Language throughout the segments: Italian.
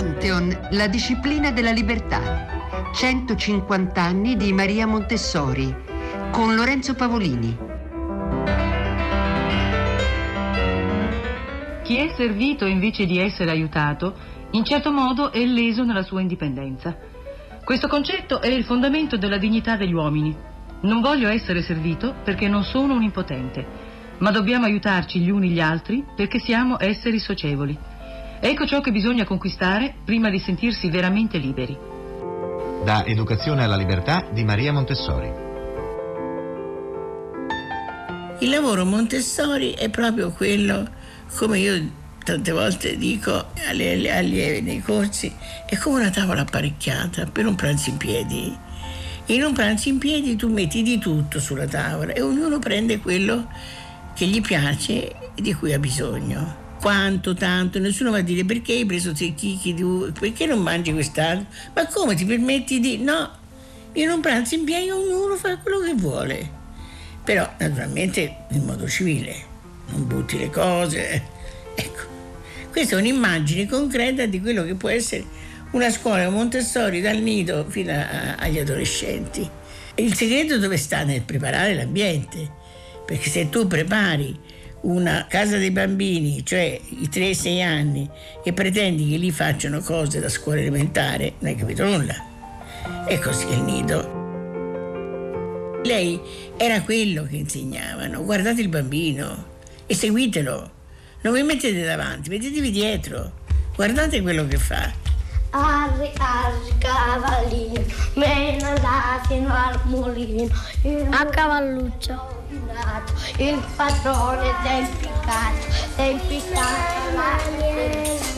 Pantheon, la disciplina della libertà. 150 anni di Maria Montessori con Lorenzo Pavolini. Chi è servito invece di essere aiutato, in certo modo è leso nella sua indipendenza. Questo concetto è il fondamento della dignità degli uomini. Non voglio essere servito perché non sono un impotente, ma dobbiamo aiutarci gli uni gli altri perché siamo esseri socievoli. Ecco ciò che bisogna conquistare prima di sentirsi veramente liberi. Da Educazione alla libertà di Maria Montessori. Il lavoro Montessori è proprio quello, come io tante volte dico alle allievi nei corsi, è come una tavola apparecchiata per un pranzo in piedi. In un pranzo in piedi tu metti di tutto sulla tavola e ognuno prende quello che gli piace e di cui ha bisogno quanto, tanto, nessuno va a dire perché hai preso tre chicchi, perché non mangi quest'altro, ma come ti permetti di... No, io non pranzo in piedi, ognuno fa quello che vuole, però naturalmente in modo civile, non butti le cose, ecco. Questa è un'immagine concreta di quello che può essere una scuola Montessori dal nido fino a, agli adolescenti. Il segreto dove sta? Nel preparare l'ambiente, perché se tu prepari una casa dei bambini, cioè i 3-6 anni, e pretendi che lì facciano cose da scuola elementare, non hai capito nulla. È così che il nido. Lei era quello che insegnavano, guardate il bambino e seguitelo, non vi mettete davanti, mettetevi dietro, guardate quello che fa. Arri, arri, cavallino, mena là fino al mulino. A cavalluccio il padrone del impiccato, è impiccato la.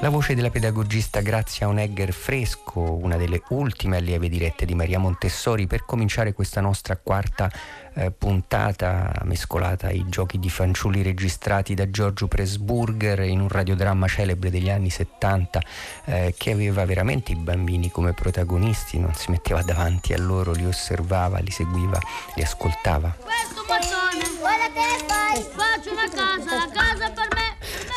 La voce della pedagogista Grazia Onegger Fresco, una delle ultime allieve dirette di Maria Montessori, per cominciare questa nostra quarta eh, puntata mescolata ai giochi di fanciulli registrati da Giorgio Presburger in un radiodramma celebre degli anni 70 eh, che aveva veramente i bambini come protagonisti, non si metteva davanti a loro, li osservava, li seguiva, li ascoltava. Questo mattone, guarda che fai? Faccio una casa,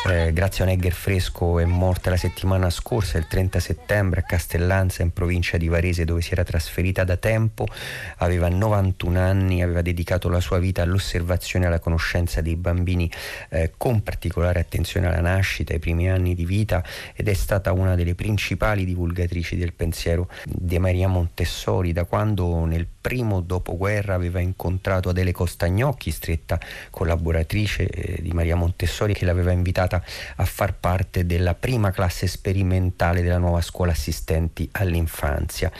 Eh, Grazia Negger Fresco è morta la settimana scorsa, il 30 settembre, a Castellanza, in provincia di Varese, dove si era trasferita da tempo. Aveva 91 anni, aveva dedicato la sua vita all'osservazione e alla conoscenza dei bambini, eh, con particolare attenzione alla nascita, ai primi anni di vita, ed è stata una delle principali divulgatrici del pensiero di Maria Montessori, da quando nel primo dopoguerra aveva incontrato Adele Costagnocchi, stretta collaboratrice eh, di Maria Montessori, che l'aveva invitata a far parte della prima classe sperimentale della nuova scuola assistenti all'infanzia.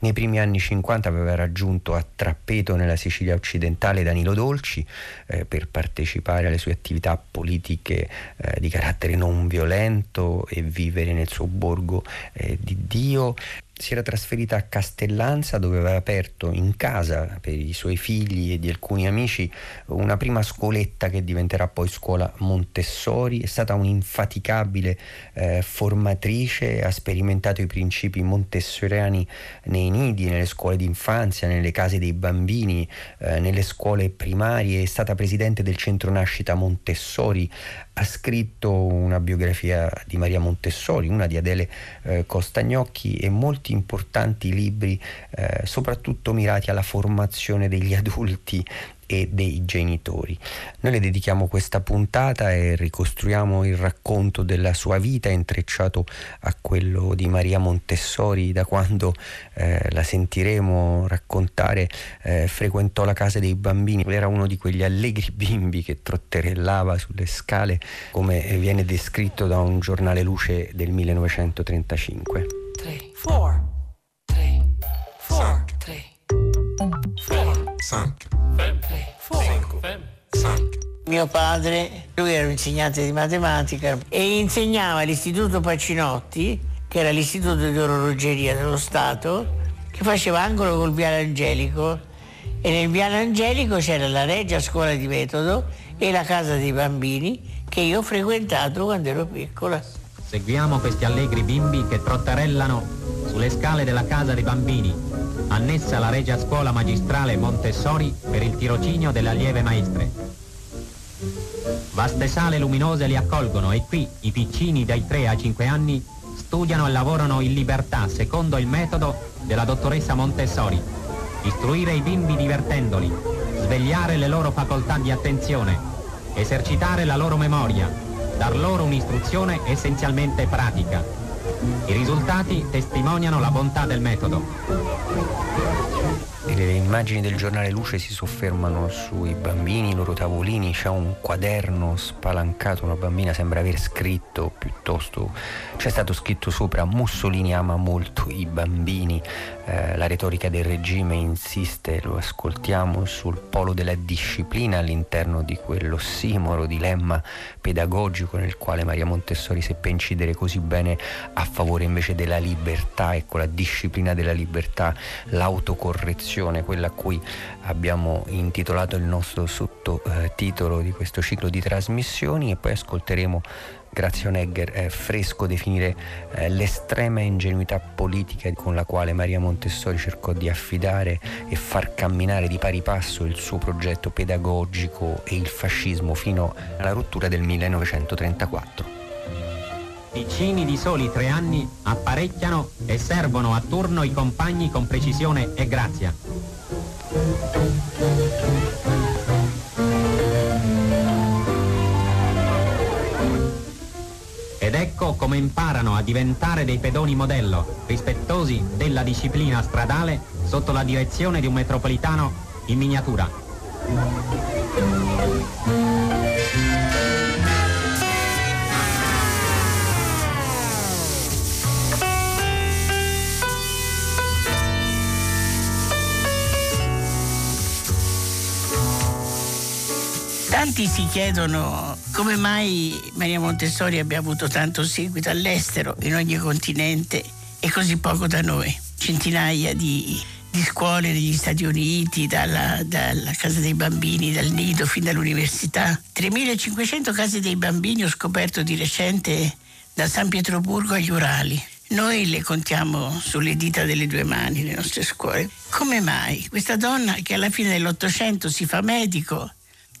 Nei primi anni 50 aveva raggiunto a Trappeto, nella Sicilia occidentale, Danilo Dolci eh, per partecipare alle sue attività politiche eh, di carattere non violento e vivere nel suo borgo eh, di Dio si era trasferita a Castellanza dove aveva aperto in casa per i suoi figli e di alcuni amici una prima scuoletta che diventerà poi scuola Montessori, è stata un'infaticabile eh, formatrice, ha sperimentato i principi montessoriani nei nidi, nelle scuole d'infanzia, nelle case dei bambini, eh, nelle scuole primarie, è stata presidente del centro nascita Montessori, ha scritto una biografia di Maria Montessori, una di Adele eh, Costagnocchi e molti importanti libri, eh, soprattutto mirati alla formazione degli adulti e dei genitori. Noi le dedichiamo questa puntata e ricostruiamo il racconto della sua vita intrecciato a quello di Maria Montessori da quando eh, la sentiremo raccontare eh, frequentò la casa dei bambini, era uno di quegli allegri bimbi che trotterellava sulle scale come viene descritto da un giornale luce del 1935. 3 4 3 4 3 4 5 mio padre, lui era un insegnante di matematica e insegnava all'Istituto Pacinotti, che era l'istituto di orologeria dello Stato, che faceva angolo col Viale Angelico. E nel Viale Angelico c'era la Regia Scuola di Metodo e la Casa dei Bambini che io ho frequentato quando ero piccola. Seguiamo questi allegri bimbi che trotterellano sulle scale della Casa dei Bambini, annessa alla Regia Scuola Magistrale Montessori per il tirocinio delle allieve maestre. Vaste sale luminose li accolgono e qui i piccini dai 3 ai 5 anni studiano e lavorano in libertà secondo il metodo della dottoressa Montessori. Istruire i bimbi divertendoli, svegliare le loro facoltà di attenzione, esercitare la loro memoria, dar loro un'istruzione essenzialmente pratica. I risultati testimoniano la bontà del metodo. E le immagini del giornale Luce si soffermano sui bambini, i loro tavolini, c'è un quaderno spalancato, una bambina sembra aver scritto piuttosto, c'è stato scritto sopra Mussolini ama molto i bambini, eh, la retorica del regime insiste, lo ascoltiamo, sul polo della disciplina all'interno di quell'ossimoro dilemma pedagogico nel quale Maria Montessori seppe incidere così bene a favore invece della libertà, ecco la disciplina della libertà, l'autocorrezione, quella a cui abbiamo intitolato il nostro sottotitolo di questo ciclo di trasmissioni e poi ascolteremo Grazio Negger è fresco definire eh, l'estrema ingenuità politica con la quale Maria Montessori cercò di affidare e far camminare di pari passo il suo progetto pedagogico e il fascismo fino alla rottura del 1934. Piccini di soli tre anni apparecchiano e servono a turno i compagni con precisione e grazia. Ed ecco come imparano a diventare dei pedoni modello, rispettosi della disciplina stradale sotto la direzione di un metropolitano in miniatura. Tanti si chiedono come mai Maria Montessori abbia avuto tanto seguito all'estero, in ogni continente e così poco da noi. Centinaia di, di scuole negli Stati Uniti, dalla, dalla, casa dei bambini, dal nido fino all'università. 3.500 case dei bambini ho scoperto di recente da San Pietroburgo agli Urali. Noi le contiamo sulle dita delle due mani le nostre scuole. Come mai questa donna che alla fine dell'Ottocento si fa medico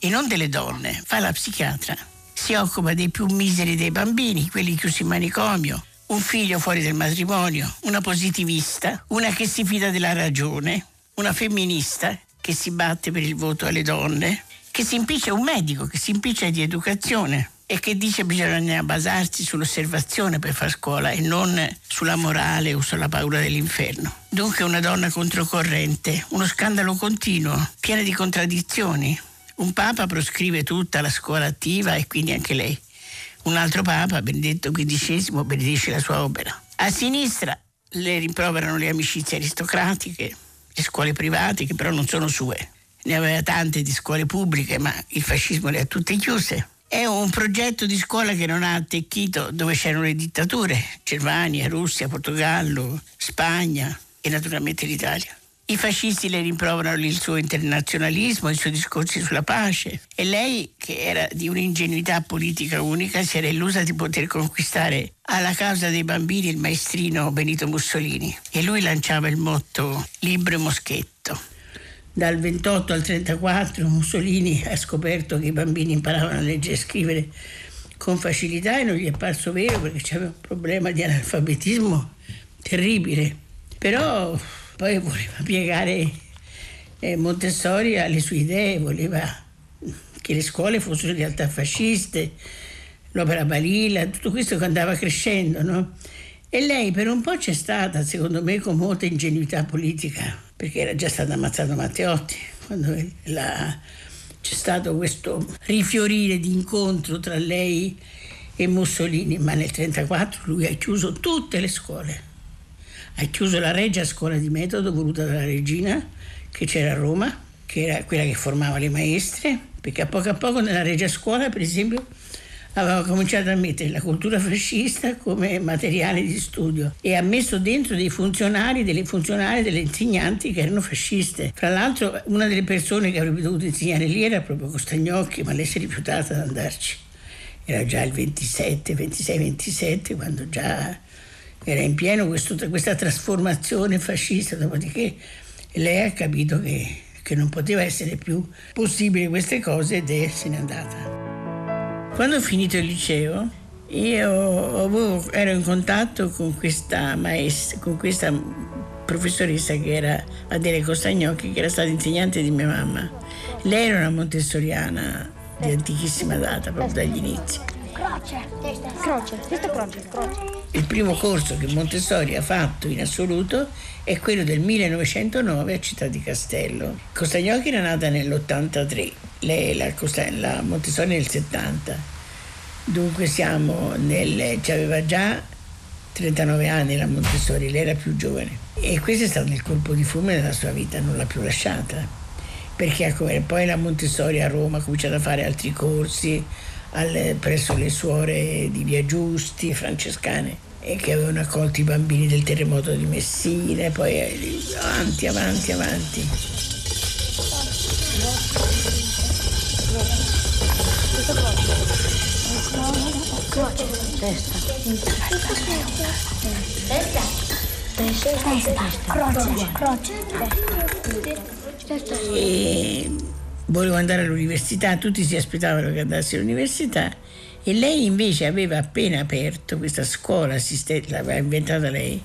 e non delle donne, fa la psichiatra. Si occupa dei più miseri dei bambini, quelli chiusi in manicomio, un figlio fuori del matrimonio, una positivista, una che si fida della ragione, una femminista che si batte per il voto alle donne, che si impiccia un medico, che si impiccia di educazione e che dice che bisogna basarsi sull'osservazione per fare scuola e non sulla morale o sulla paura dell'inferno. Dunque una donna controcorrente, uno scandalo continuo, pieno di contraddizioni, un papa proscrive tutta la scuola attiva e quindi anche lei. Un altro papa, Benedetto XV, benedice la sua opera. A sinistra le rimproverano le amicizie aristocratiche, le scuole private che però non sono sue. Ne aveva tante di scuole pubbliche, ma il fascismo le ha tutte chiuse. È un progetto di scuola che non ha attecchito dove c'erano le dittature, Germania, Russia, Portogallo, Spagna e naturalmente l'Italia. I fascisti le rimproverano il suo internazionalismo, i suoi discorsi sulla pace e lei, che era di un'ingenuità politica unica, si era illusa di poter conquistare alla causa dei bambini il maestrino Benito Mussolini e lui lanciava il motto Libro e Moschetto. Dal 28 al 34 Mussolini ha scoperto che i bambini imparavano a leggere e scrivere con facilità e non gli è parso vero perché c'era un problema di analfabetismo terribile. Però poi voleva piegare eh, Montessori alle sue idee, voleva che le scuole fossero in realtà fasciste, l'opera Balila, tutto questo che andava crescendo, no? E lei per un po' c'è stata, secondo me, con molta ingenuità politica, perché era già stato ammazzato Matteotti, quando la, c'è stato questo rifiorire di incontro tra lei e Mussolini, ma nel 1934 lui ha chiuso tutte le scuole ha chiuso la Regia Scuola di Metodo voluta dalla regina che c'era a Roma, che era quella che formava le maestre, perché a poco a poco nella Regia Scuola, per esempio, aveva cominciato a mettere la cultura fascista come materiale di studio e ha messo dentro dei funzionari, delle funzionari, delle insegnanti che erano fasciste. Fra l'altro una delle persone che avrebbe dovuto insegnare lì era proprio Costagnocchi, ma lei si è rifiutata ad andarci. Era già il 27, 26, 27, quando già era in pieno questo, questa trasformazione fascista, dopodiché lei ha capito che, che non poteva essere più possibile queste cose ed è se n'è andata. Quando ho finito il liceo io avevo, ero in contatto con questa maestra, con questa professoressa che era Adele Costagnocchi, che era stata insegnante di mia mamma. Lei era una montessoriana di antichissima data, proprio dagli inizi. Croce, croce, questo croce, croce. Il primo corso che Montessori ha fatto in assoluto è quello del 1909 a Città di Castello. Costagnocchi era nata nell'83, lei la, la Montessori nel 70. Dunque siamo nel... ci aveva già 39 anni la Montessori, lei era più giovane. E questo è stato il colpo di fulmine della sua vita, non l'ha più lasciata. Perché poi la Montessori a Roma ha cominciato a fare altri corsi, alle, presso le suore di Via Giusti, francescane, e che avevano accolto i bambini del terremoto di Messina, e poi avanti, avanti, avanti. Croce, testa, testa, testa, croce, croce, testa. Volevo andare all'università, tutti si aspettavano che andassi all'università e lei invece aveva appena aperto questa scuola assistente, l'aveva inventata lei,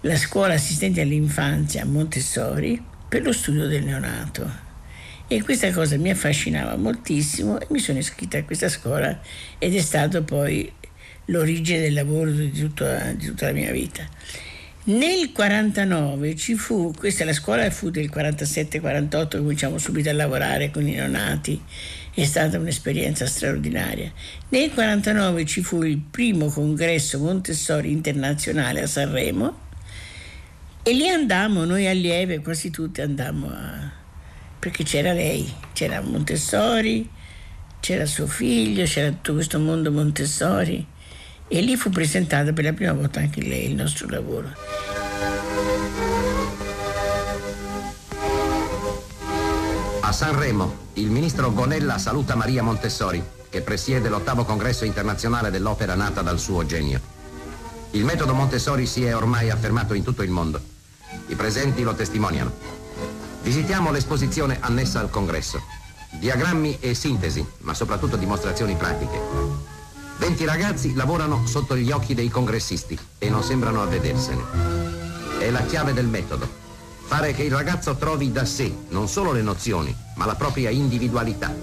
la scuola assistente all'infanzia a Montessori per lo studio del neonato. E questa cosa mi affascinava moltissimo e mi sono iscritta a questa scuola ed è stato poi l'origine del lavoro di tutta, di tutta la mia vita. Nel 49 ci fu, questa la scuola fu del 47-48, cominciamo subito a lavorare con i neonati, è stata un'esperienza straordinaria. Nel 49 ci fu il primo congresso Montessori internazionale a Sanremo. E lì andammo, noi allieve, quasi tutti andammo a... perché c'era lei, c'era Montessori, c'era suo figlio, c'era tutto questo mondo Montessori e lì fu presentato per la prima volta anche lei il nostro lavoro. A Sanremo, il ministro Gonella saluta Maria Montessori, che presiede l'ottavo congresso internazionale dell'opera nata dal suo genio. Il metodo Montessori si è ormai affermato in tutto il mondo. I presenti lo testimoniano. Visitiamo l'esposizione annessa al congresso. Diagrammi e sintesi, ma soprattutto dimostrazioni pratiche. 20 ragazzi lavorano sotto gli occhi dei congressisti e non sembrano avvedersene. È la chiave del metodo. Fare che il ragazzo trovi da sé non solo le nozioni, ma la propria individualità.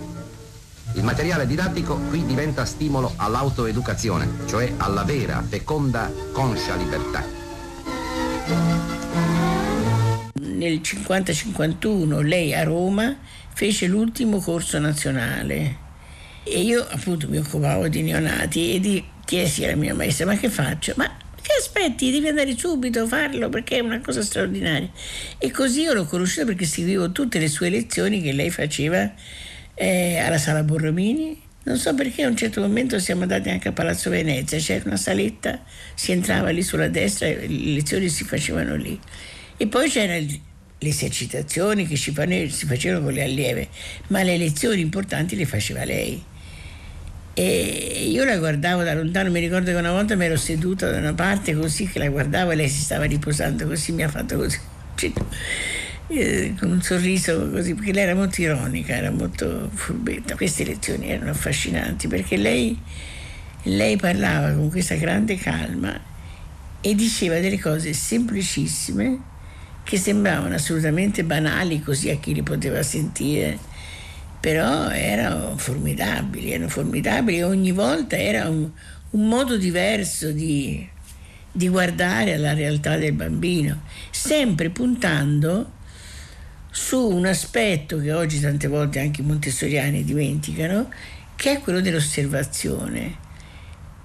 Il materiale didattico qui diventa stimolo all'autoeducazione, cioè alla vera, feconda, conscia libertà. Nel 50-51 lei a Roma fece l'ultimo corso nazionale e io appunto mi occupavo di neonati e di chiesi alla mia maestra ma che faccio? Ma che aspetti? Devi andare subito a farlo perché è una cosa straordinaria. E così io l'ho conosciuta perché seguivo tutte le sue lezioni che lei faceva eh, alla sala Borromini. Non so perché a un certo momento siamo andati anche a Palazzo Venezia, c'era una saletta, si entrava lì sulla destra e le lezioni si facevano lì. E poi c'erano le esercitazioni che si facevano con le allieve, ma le lezioni importanti le faceva lei. E io la guardavo da lontano, mi ricordo che una volta mi ero seduta da una parte così che la guardavo e lei si stava riposando così, mi ha fatto così, eh, con un sorriso così, perché lei era molto ironica, era molto furbetta. Queste lezioni erano affascinanti perché lei, lei parlava con questa grande calma e diceva delle cose semplicissime che sembravano assolutamente banali così a chi li poteva sentire però erano formidabili, erano formidabili e ogni volta era un, un modo diverso di, di guardare alla realtà del bambino, sempre puntando su un aspetto che oggi tante volte anche i montessoriani dimenticano, che è quello dell'osservazione,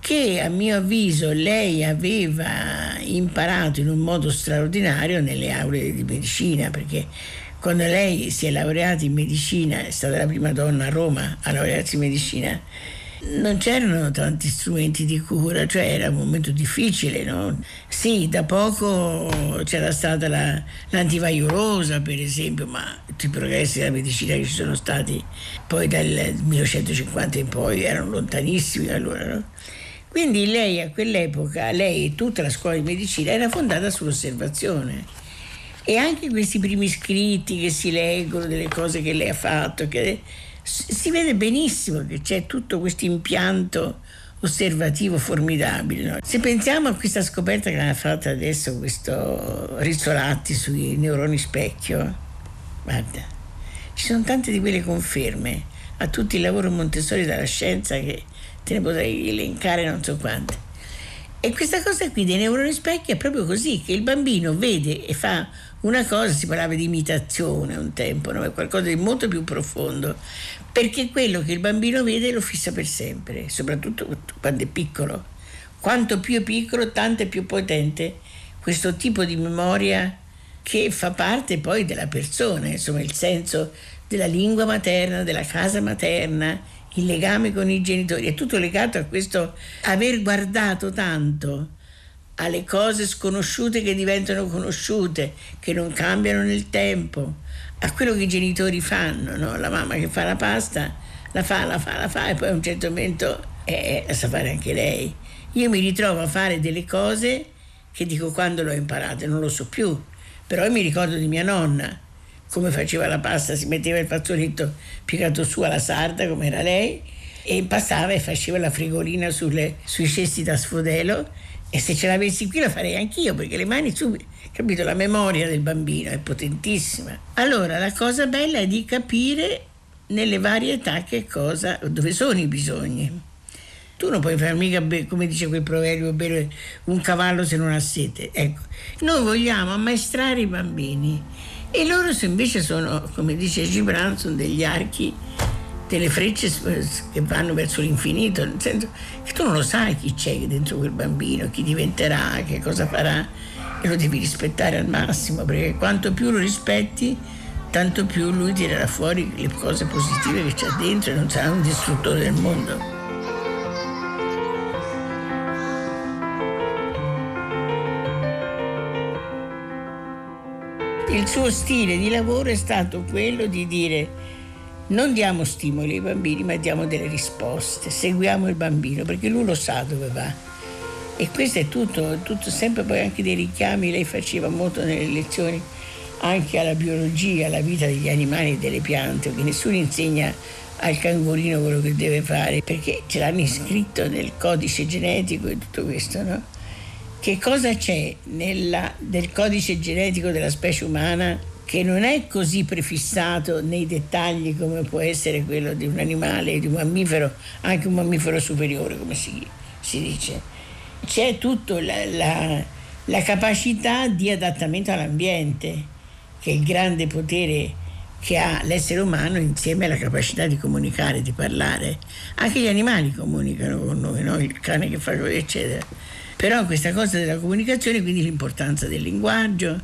che a mio avviso lei aveva imparato in un modo straordinario nelle aule di medicina, perché quando lei si è laureata in medicina, è stata la prima donna a Roma a laurearsi in medicina, non c'erano tanti strumenti di cura, cioè era un momento difficile, no? Sì, da poco c'era stata la, l'antivaiurosa, per esempio, ma tutti i progressi della medicina che ci sono stati poi dal 1950 in poi erano lontanissimi allora, no? Quindi lei a quell'epoca, lei e tutta la scuola di medicina era fondata sull'osservazione e anche questi primi scritti che si leggono delle cose che lei ha fatto, che si vede benissimo che c'è tutto questo impianto osservativo formidabile. No? Se pensiamo a questa scoperta che ha fatto adesso questo Rizzolatti sui neuroni specchio, guarda, ci sono tante di quelle conferme a tutti il lavoro Montessori dalla scienza che te ne potrei elencare non so quante. E questa cosa qui dei neuroni specchi è proprio così, che il bambino vede e fa una cosa, si parlava di imitazione un tempo, no? è qualcosa di molto più profondo, perché quello che il bambino vede lo fissa per sempre, soprattutto quando è piccolo. Quanto più è piccolo, tanto è più potente questo tipo di memoria che fa parte poi della persona, insomma il senso della lingua materna, della casa materna, il legame con i genitori, è tutto legato a questo aver guardato tanto alle cose sconosciute che diventano conosciute, che non cambiano nel tempo, a quello che i genitori fanno, no? la mamma che fa la pasta, la fa, la fa, la fa e poi a un certo momento eh, la sa fare anche lei. Io mi ritrovo a fare delle cose che dico quando l'ho imparate, non lo so più, però mi ricordo di mia nonna, come faceva la pasta, si metteva il fazzoletto piegato su alla sarda, come era lei, e passava e faceva la frigolina sulle, sui cesti da sfodelo e se ce l'avessi qui la farei anch'io perché le mani subito, capito? La memoria del bambino è potentissima. Allora la cosa bella è di capire nelle varie età che cosa, dove sono i bisogni. Tu non puoi far mica, come dice quel proverbio, bere un cavallo se non ha sete. Ecco, noi vogliamo ammaestrare i bambini e loro se invece sono, come dice Gibran, sono degli archi delle frecce che vanno verso l'infinito, nel senso che tu non lo sai chi c'è dentro quel bambino, chi diventerà, che cosa farà e lo devi rispettare al massimo perché quanto più lo rispetti tanto più lui tirerà fuori le cose positive che c'è dentro e non sarà un distruttore del mondo. Il suo stile di lavoro è stato quello di dire non diamo stimoli ai bambini, ma diamo delle risposte, seguiamo il bambino perché lui lo sa dove va. E questo è tutto, tutto sempre poi anche dei richiami, lei faceva molto nelle lezioni anche alla biologia, alla vita degli animali e delle piante, perché nessuno insegna al cangurino quello che deve fare, perché ce l'hanno iscritto nel codice genetico e tutto questo, no? Che cosa c'è nella, nel codice genetico della specie umana che non è così prefissato nei dettagli come può essere quello di un animale, di un mammifero, anche un mammifero superiore, come si, si dice. C'è tutta la, la, la capacità di adattamento all'ambiente, che è il grande potere che ha l'essere umano insieme alla capacità di comunicare, di parlare. Anche gli animali comunicano con noi, no? il cane che fa così, eccetera. Però questa cosa della comunicazione, quindi l'importanza del linguaggio,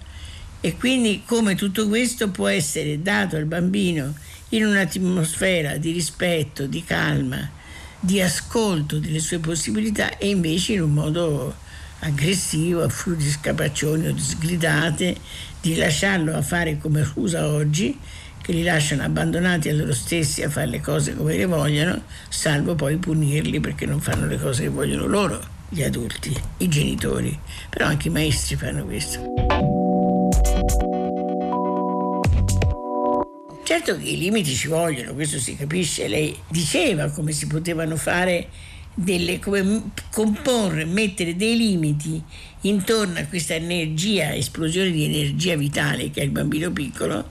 e quindi come tutto questo può essere dato al bambino in un'atmosfera di rispetto, di calma, di ascolto delle sue possibilità e invece in un modo aggressivo, a furia di scapaccioni o di sgridate, di lasciarlo a fare come usa oggi, che li lasciano abbandonati a loro stessi a fare le cose come le vogliono, salvo poi punirli perché non fanno le cose che vogliono loro, gli adulti, i genitori. Però anche i maestri fanno questo. Certo che i limiti ci vogliono, questo si capisce, lei diceva come si potevano fare delle, come comporre, mettere dei limiti intorno a questa energia, esplosione di energia vitale che è il bambino piccolo,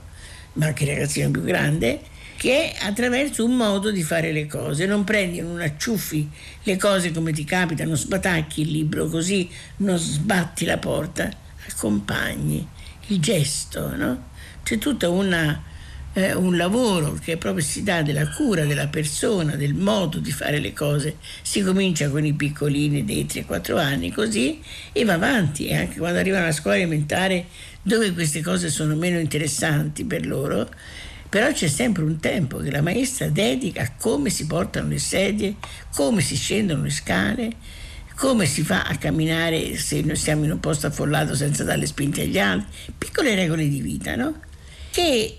ma anche il ragazzino più grande, che attraverso un modo di fare le cose. Non prendi, non acciuffi le cose come ti capita, non sbatacchi il libro così, non sbatti la porta, accompagni il gesto, no? C'è tutta una eh, un lavoro che proprio si dà della cura della persona, del modo di fare le cose. Si comincia con i piccolini dei 3-4 anni così e va avanti e anche quando arrivano alla scuola elementare dove queste cose sono meno interessanti per loro, però c'è sempre un tempo che la maestra dedica a come si portano le sedie, come si scendono le scale, come si fa a camminare se noi siamo in un posto affollato senza dare spinte agli altri, piccole regole di vita, no? Che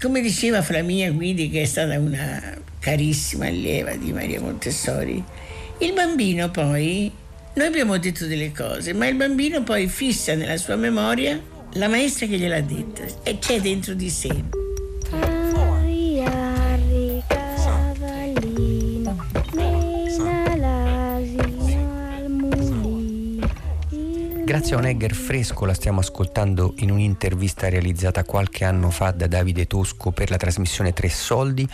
come diceva Flaminia Guidi, che è stata una carissima allieva di Maria Montessori, il bambino poi, noi abbiamo detto delle cose, ma il bambino poi fissa nella sua memoria la maestra che gliel'ha detta e c'è dentro di sé. Grazia Onegger Fresco la stiamo ascoltando in un'intervista realizzata qualche anno fa da Davide Tosco per la trasmissione Tre Soldi.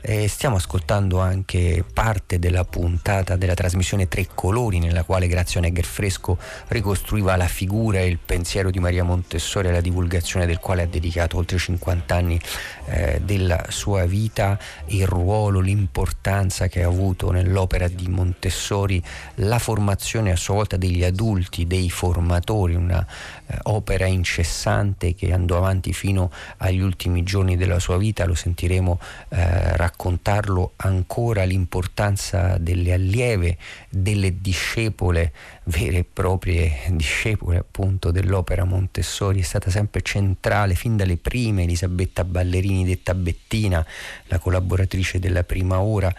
Eh, stiamo ascoltando anche parte della puntata della trasmissione Tre Colori nella quale Grazia Onegger Fresco ricostruiva la figura e il pensiero di Maria Montessori alla divulgazione del quale ha dedicato oltre 50 anni eh, della sua vita, il ruolo, l'importanza che ha avuto nell'opera di Montessori, la formazione a sua volta degli adulti, dei formatori, una eh, incessante che andò avanti fino agli ultimi giorni della sua vita, lo sentiremo eh, raccontarlo ancora, l'importanza delle allieve, delle discepole, vere e proprie discepole appunto dell'opera Montessori, è stata sempre centrale fin dalle prime, Elisabetta Ballerini detta Bettina, la collaboratrice della prima ora,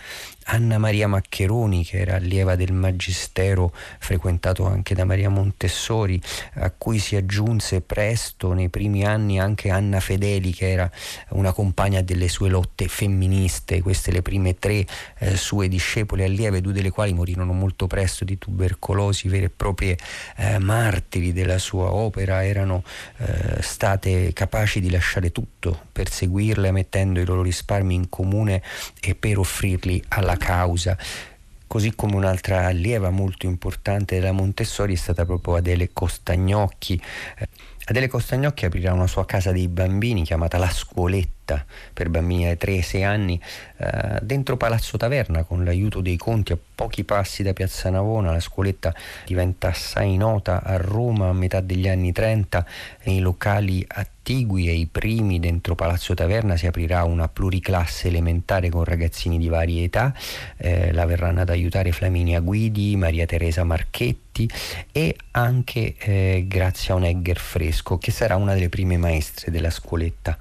Anna Maria Maccheroni, che era allieva del Magistero, frequentato anche da Maria Montessori, a cui si aggiunse presto nei primi anni anche Anna Fedeli, che era una compagna delle sue lotte femministe, queste le prime tre eh, sue discepole allieve, due delle quali morirono molto presto di tubercolosi, vere e proprie eh, martiri della sua opera, erano eh, state capaci di lasciare tutto per seguirla, mettendo i loro risparmi in comune e per offrirli alla causa. Così come un'altra allieva molto importante della Montessori è stata proprio Adele Costagnocchi. Adele Costagnocchi aprirà una sua casa dei bambini chiamata La Scuoletta per bambini dai 3 6 anni eh, dentro Palazzo Taverna con l'aiuto dei conti a pochi passi da Piazza Navona. La Scuoletta diventa assai nota a Roma a metà degli anni 30 nei locali attigui e i primi dentro Palazzo Taverna si aprirà una pluriclasse elementare con ragazzini di varie età. Eh, la verranno ad aiutare Flaminia Guidi, Maria Teresa Marchetti e anche eh, Grazia Onegger Fresco che sarà una delle prime maestre della Scuoletta.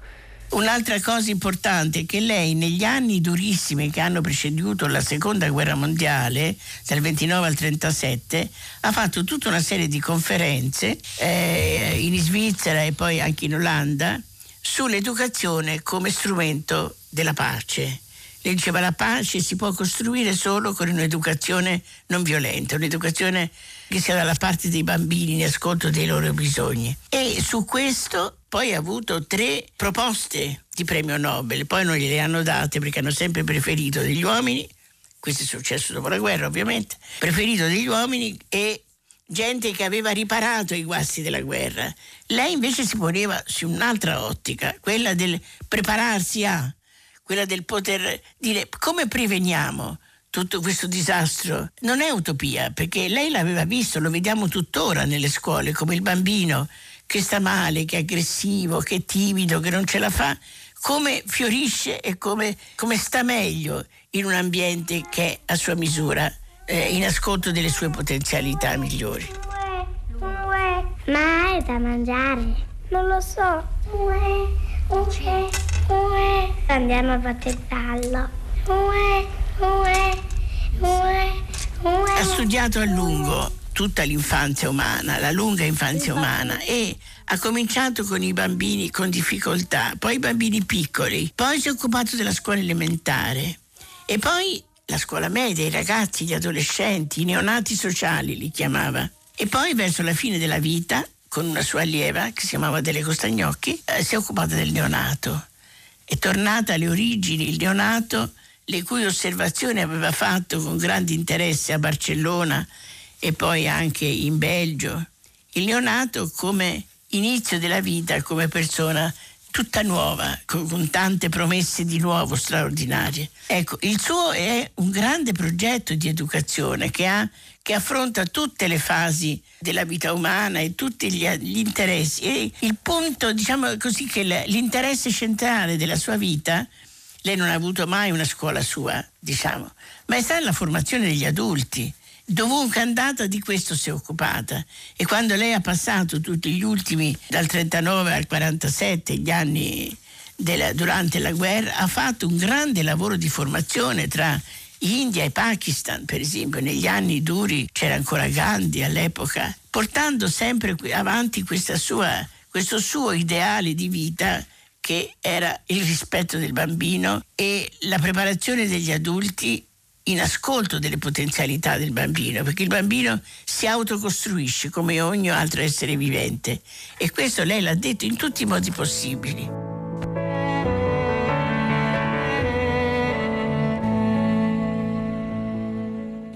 Un'altra cosa importante è che lei negli anni durissimi che hanno preceduto la seconda guerra mondiale, dal 29 al 37, ha fatto tutta una serie di conferenze eh, in Svizzera e poi anche in Olanda sull'educazione come strumento della pace. Lei diceva la pace si può costruire solo con un'educazione non violenta, un'educazione che sia dalla parte dei bambini in ascolto dei loro bisogni. E su questo poi ha avuto tre proposte di premio Nobel, poi non gliele hanno date perché hanno sempre preferito degli uomini, questo è successo dopo la guerra ovviamente, preferito degli uomini e gente che aveva riparato i guasti della guerra. Lei invece si poneva su un'altra ottica, quella del prepararsi a, quella del poter dire come preveniamo tutto questo disastro. Non è utopia, perché lei l'aveva visto, lo vediamo tuttora nelle scuole, come il bambino che sta male, che è aggressivo, che è timido, che non ce la fa, come fiorisce e come, come sta meglio in un ambiente che è a sua misura, eh, in ascolto delle sue potenzialità migliori. Ma hai da mangiare? Non lo so. Andiamo a battezzarlo. Ha studiato a lungo tutta l'infanzia umana, la lunga infanzia umana e ha cominciato con i bambini con difficoltà, poi i bambini piccoli, poi si è occupato della scuola elementare e poi la scuola media, i ragazzi, gli adolescenti, i neonati sociali li chiamava. E poi verso la fine della vita, con una sua allieva che si chiamava Dele Costagnocchi, eh, si è occupata del neonato. È tornata alle origini il neonato, le cui osservazioni aveva fatto con grande interesse a Barcellona e poi anche in Belgio. Il neonato come inizio della vita, come persona tutta nuova, con, tante promesse di nuovo straordinarie. Ecco, il suo è un grande progetto di educazione che, ha, che affronta tutte le fasi della vita umana e tutti gli, gli interessi. E il punto, diciamo così, che l'interesse centrale della sua vita, lei non ha avuto mai una scuola sua, diciamo, ma è stata la formazione degli adulti dovunque andata di questo si è occupata. E quando lei ha passato tutti gli ultimi dal 39 al 47 gli anni della, durante la guerra ha fatto un grande lavoro di formazione tra India e Pakistan per esempio. Negli anni duri c'era ancora Gandhi all'epoca portando sempre avanti sua, questo suo ideale di vita che era il rispetto del bambino e la preparazione degli adulti in ascolto delle potenzialità del bambino, perché il bambino si autocostruisce come ogni altro essere vivente e questo lei l'ha detto in tutti i modi possibili.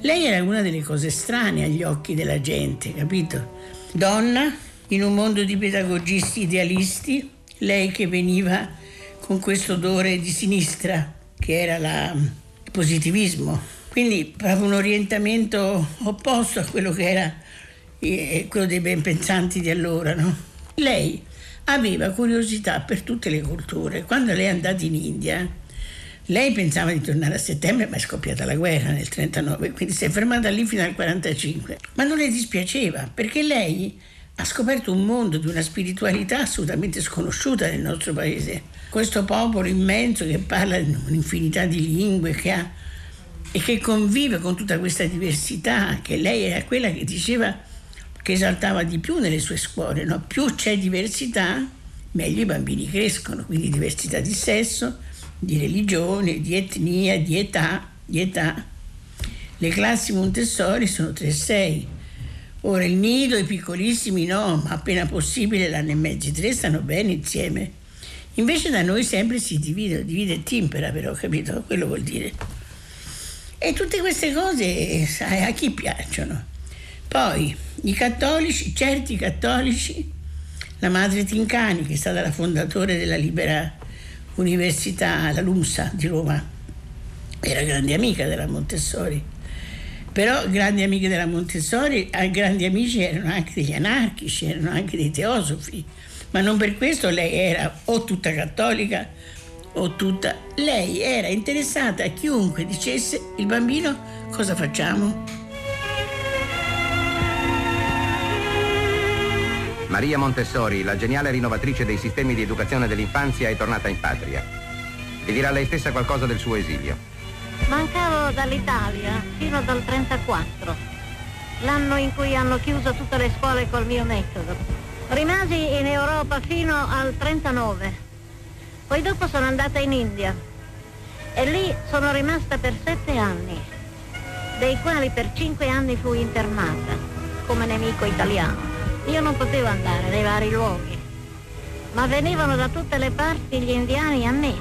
Lei era una delle cose strane agli occhi della gente, capito? Donna in un mondo di pedagogisti idealisti, lei che veniva con questo odore di sinistra, che era la, positivismo. Quindi proprio un orientamento opposto a quello che era eh, quello dei ben pensanti di allora. No? Lei aveva curiosità per tutte le culture. Quando lei è andata in India, lei pensava di tornare a settembre, ma è scoppiata la guerra nel 39, quindi si è fermata lì fino al 45. Ma non le dispiaceva, perché lei ha scoperto un mondo di una spiritualità assolutamente sconosciuta nel nostro paese. Questo popolo immenso che parla un'infinità di lingue che ha, e che convive con tutta questa diversità, che lei era quella che diceva che esaltava di più nelle sue scuole. No? Più c'è diversità, meglio i bambini crescono, quindi diversità di sesso, di religione, di etnia, di età, di età. Le classi Montessori sono 3-6 Ora il nido, i piccolissimi no, ma appena possibile l'anno e mezzo, i tre stanno bene insieme. Invece da noi sempre si divide, divide e timpera però, capito? Quello vuol dire. E tutte queste cose sai, a chi piacciono. Poi i cattolici, certi cattolici, la madre Tincani, che è stata la fondatore della Libera Università, la LUMSA di Roma, era grande amica della Montessori però grandi amiche della Montessori, eh, grandi amici erano anche degli anarchici, erano anche dei teosofi, ma non per questo lei era o tutta cattolica o tutta... Lei era interessata a chiunque dicesse il bambino cosa facciamo? Maria Montessori, la geniale rinnovatrice dei sistemi di educazione dell'infanzia, è tornata in patria. Vi dirà lei stessa qualcosa del suo esilio. Mancavo dall'Italia fino dal 34, l'anno in cui hanno chiuso tutte le scuole col mio metodo. Rimasi in Europa fino al 39, poi dopo sono andata in India e lì sono rimasta per sette anni, dei quali per cinque anni fui internata come nemico italiano. Io non potevo andare nei vari luoghi, ma venivano da tutte le parti gli indiani a me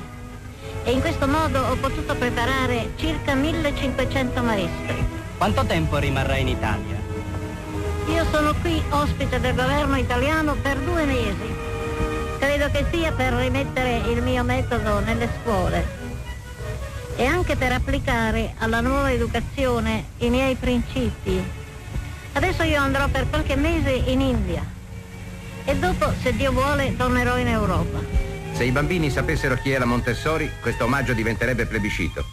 e in questo modo ho potuto preparare circa 1500 maestri. Quanto tempo rimarrà in Italia? Io sono qui ospite del governo italiano per due mesi. Credo che sia per rimettere il mio metodo nelle scuole e anche per applicare alla nuova educazione i miei principi. Adesso io andrò per qualche mese in India e dopo, se Dio vuole, tornerò in Europa. Se i bambini sapessero chi la Montessori, questo omaggio diventerebbe plebiscito.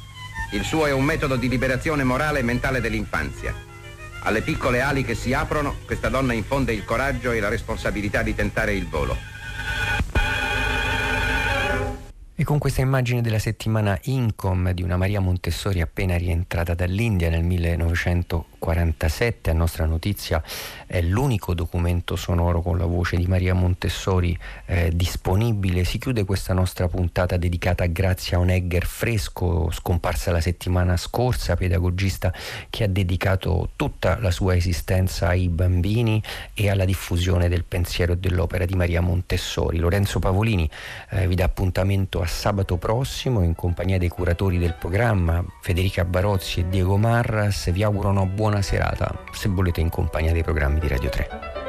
Il suo è un metodo di liberazione morale e mentale dell'infanzia. Alle piccole ali che si aprono, questa donna infonde il coraggio e la responsabilità di tentare il volo. E con questa immagine della settimana Incom di una Maria Montessori appena rientrata dall'India nel 1947, a nostra notizia è l'unico documento sonoro con la voce di Maria Montessori eh, disponibile. Si chiude questa nostra puntata dedicata a Grazia Onegger Fresco, scomparsa la settimana scorsa, pedagogista che ha dedicato tutta la sua esistenza ai bambini e alla diffusione del pensiero e dell'opera di Maria Montessori. Lorenzo Pavolini eh, vi dà appuntamento a sabato prossimo in compagnia dei curatori del programma Federica Barozzi e Diego Marras vi auguro una buona serata se volete in compagnia dei programmi di Radio 3.